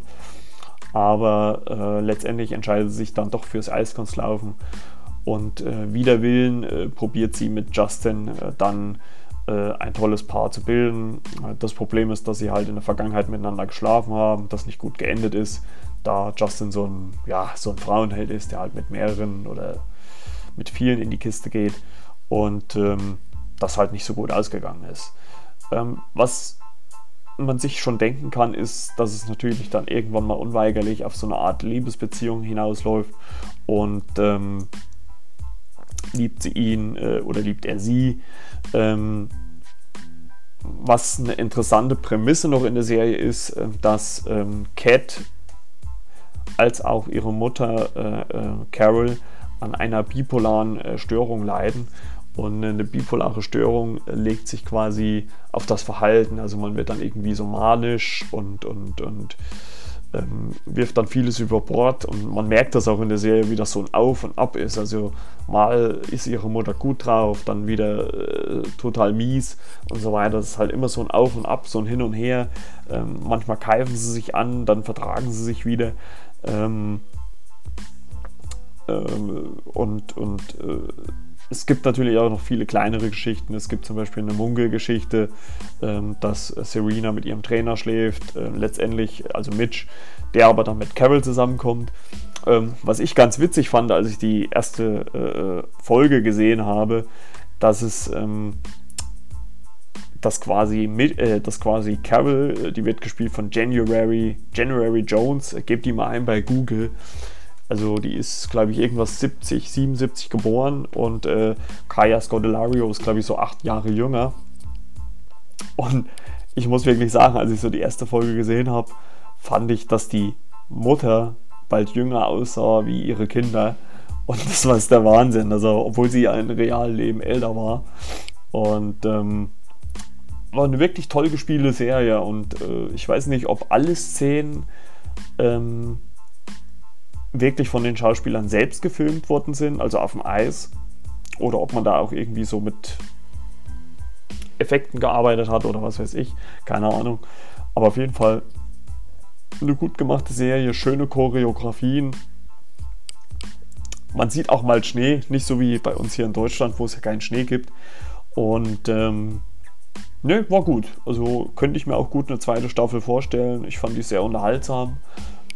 S1: Aber äh, letztendlich entscheidet sie sich dann doch fürs Eiskunstlaufen. Und äh, wider Willen äh, probiert sie mit Justin äh, dann äh, ein tolles Paar zu bilden. Das Problem ist, dass sie halt in der Vergangenheit miteinander geschlafen haben, das nicht gut geendet ist da Justin so ein, ja, so ein Frauenheld ist, der halt mit mehreren oder mit vielen in die Kiste geht und ähm, das halt nicht so gut ausgegangen ist. Ähm, was man sich schon denken kann, ist, dass es natürlich dann irgendwann mal unweigerlich auf so eine Art Liebesbeziehung hinausläuft und ähm, liebt sie ihn äh, oder liebt er sie. Ähm, was eine interessante Prämisse noch in der Serie ist, äh, dass ähm, Cat als auch ihre Mutter äh, äh, Carol an einer bipolaren äh, Störung leiden. Und eine bipolare Störung legt sich quasi auf das Verhalten. Also man wird dann irgendwie so manisch und, und, und ähm, wirft dann vieles über Bord. Und man merkt das auch in der Serie, wie das so ein Auf und Ab ist. Also mal ist ihre Mutter gut drauf, dann wieder äh, total mies und so weiter. Das ist halt immer so ein Auf und Ab, so ein Hin und Her. Ähm, manchmal keifen sie sich an, dann vertragen sie sich wieder. Ähm, ähm, und und äh, es gibt natürlich auch noch viele kleinere Geschichten. Es gibt zum Beispiel eine Munkelgeschichte, ähm, dass Serena mit ihrem Trainer schläft. Äh, letztendlich, also Mitch, der aber dann mit Carol zusammenkommt. Ähm, was ich ganz witzig fand, als ich die erste äh, Folge gesehen habe, dass es ähm, dass quasi, äh, dass quasi Carol, äh, die wird gespielt von January, January Jones, äh, gebt die mal ein bei Google. Also die ist, glaube ich, irgendwas 70, 77 geboren und äh, Kaya Scodelario ist, glaube ich, so acht Jahre jünger. Und ich muss wirklich sagen, als ich so die erste Folge gesehen habe, fand ich, dass die Mutter bald jünger aussah wie ihre Kinder. Und das war der Wahnsinn. Also, obwohl sie ja im realen Leben älter war. Und ähm, war eine wirklich toll gespielte Serie und äh, ich weiß nicht, ob alle Szenen ähm, wirklich von den Schauspielern selbst gefilmt worden sind, also auf dem Eis, oder ob man da auch irgendwie so mit Effekten gearbeitet hat oder was weiß ich, keine Ahnung. Aber auf jeden Fall eine gut gemachte Serie, schöne Choreografien. Man sieht auch mal Schnee, nicht so wie bei uns hier in Deutschland, wo es ja keinen Schnee gibt. Und ähm, ne, war gut. Also könnte ich mir auch gut eine zweite Staffel vorstellen. Ich fand die sehr unterhaltsam.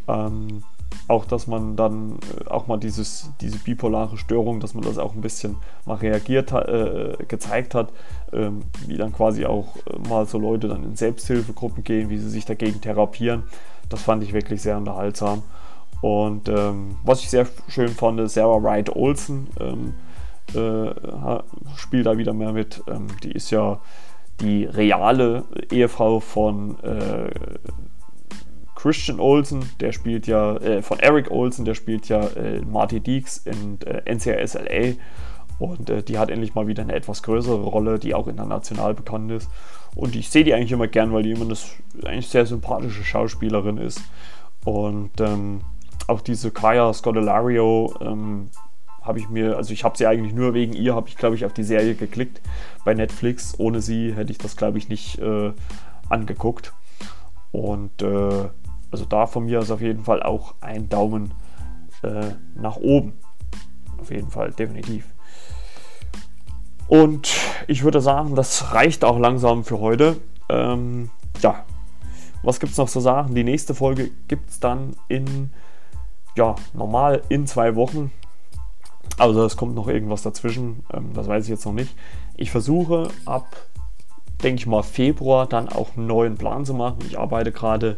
S1: Ähm, auch, dass man dann äh, auch mal dieses, diese bipolare Störung, dass man das auch ein bisschen mal reagiert äh, gezeigt hat, ähm, wie dann quasi auch äh, mal so Leute dann in Selbsthilfegruppen gehen, wie sie sich dagegen therapieren. Das fand ich wirklich sehr unterhaltsam. Und ähm, was ich sehr schön fand, Sarah Wright Olsen ähm, äh, spielt da wieder mehr mit. Ähm, die ist ja die reale Ehefrau von äh, Christian Olsen, der spielt ja, äh, von Eric Olsen, der spielt ja äh, Marty Deeks in äh, NCIS LA. Und äh, die hat endlich mal wieder eine etwas größere Rolle, die auch international bekannt ist. Und ich sehe die eigentlich immer gern, weil die immer eine eigentlich sehr sympathische Schauspielerin ist. Und ähm, auch diese Kaya Scodelario ähm, habe ich mir, also ich habe sie eigentlich nur wegen ihr, habe ich glaube ich auf die Serie geklickt bei Netflix. Ohne sie hätte ich das glaube ich nicht äh, angeguckt. Und äh, also da von mir ist auf jeden Fall auch ein Daumen äh, nach oben. Auf jeden Fall, definitiv. Und ich würde sagen, das reicht auch langsam für heute. Ähm, ja, was gibt es noch zu sagen? Die nächste Folge gibt es dann in, ja, normal in zwei Wochen. Also es kommt noch irgendwas dazwischen, ähm, das weiß ich jetzt noch nicht. Ich versuche ab, denke ich mal, Februar dann auch einen neuen Plan zu machen. Ich arbeite gerade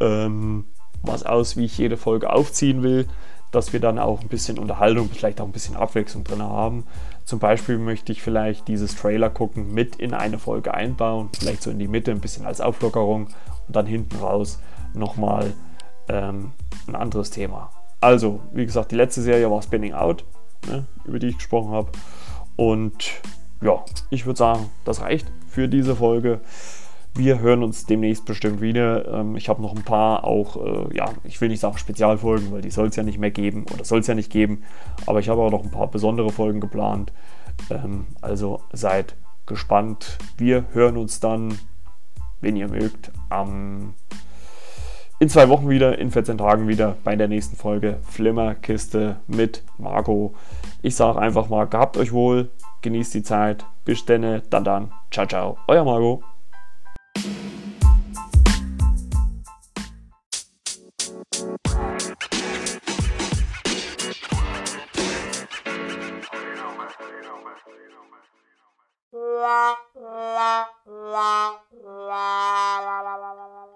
S1: ähm, was aus, wie ich jede Folge aufziehen will, dass wir dann auch ein bisschen Unterhaltung, vielleicht auch ein bisschen Abwechslung drin haben. Zum Beispiel möchte ich vielleicht dieses Trailer gucken mit in eine Folge einbauen, vielleicht so in die Mitte ein bisschen als Auflockerung und dann hinten raus nochmal ähm, ein anderes Thema. Also, wie gesagt, die letzte Serie war Spinning Out, ne, über die ich gesprochen habe. Und ja, ich würde sagen, das reicht für diese Folge. Wir hören uns demnächst bestimmt wieder. Ähm, ich habe noch ein paar auch, äh, ja, ich will nicht sagen Spezialfolgen, weil die soll es ja nicht mehr geben oder soll es ja nicht geben. Aber ich habe auch noch ein paar besondere Folgen geplant. Ähm, also seid gespannt. Wir hören uns dann, wenn ihr mögt, am in zwei Wochen wieder, in 14 Tagen wieder bei der nächsten Folge Flimmerkiste mit Marco. Ich sage einfach mal, gehabt euch wohl, genießt die Zeit. Bis denne, dann dann. Ciao, ciao. Euer Marco. la la la la la la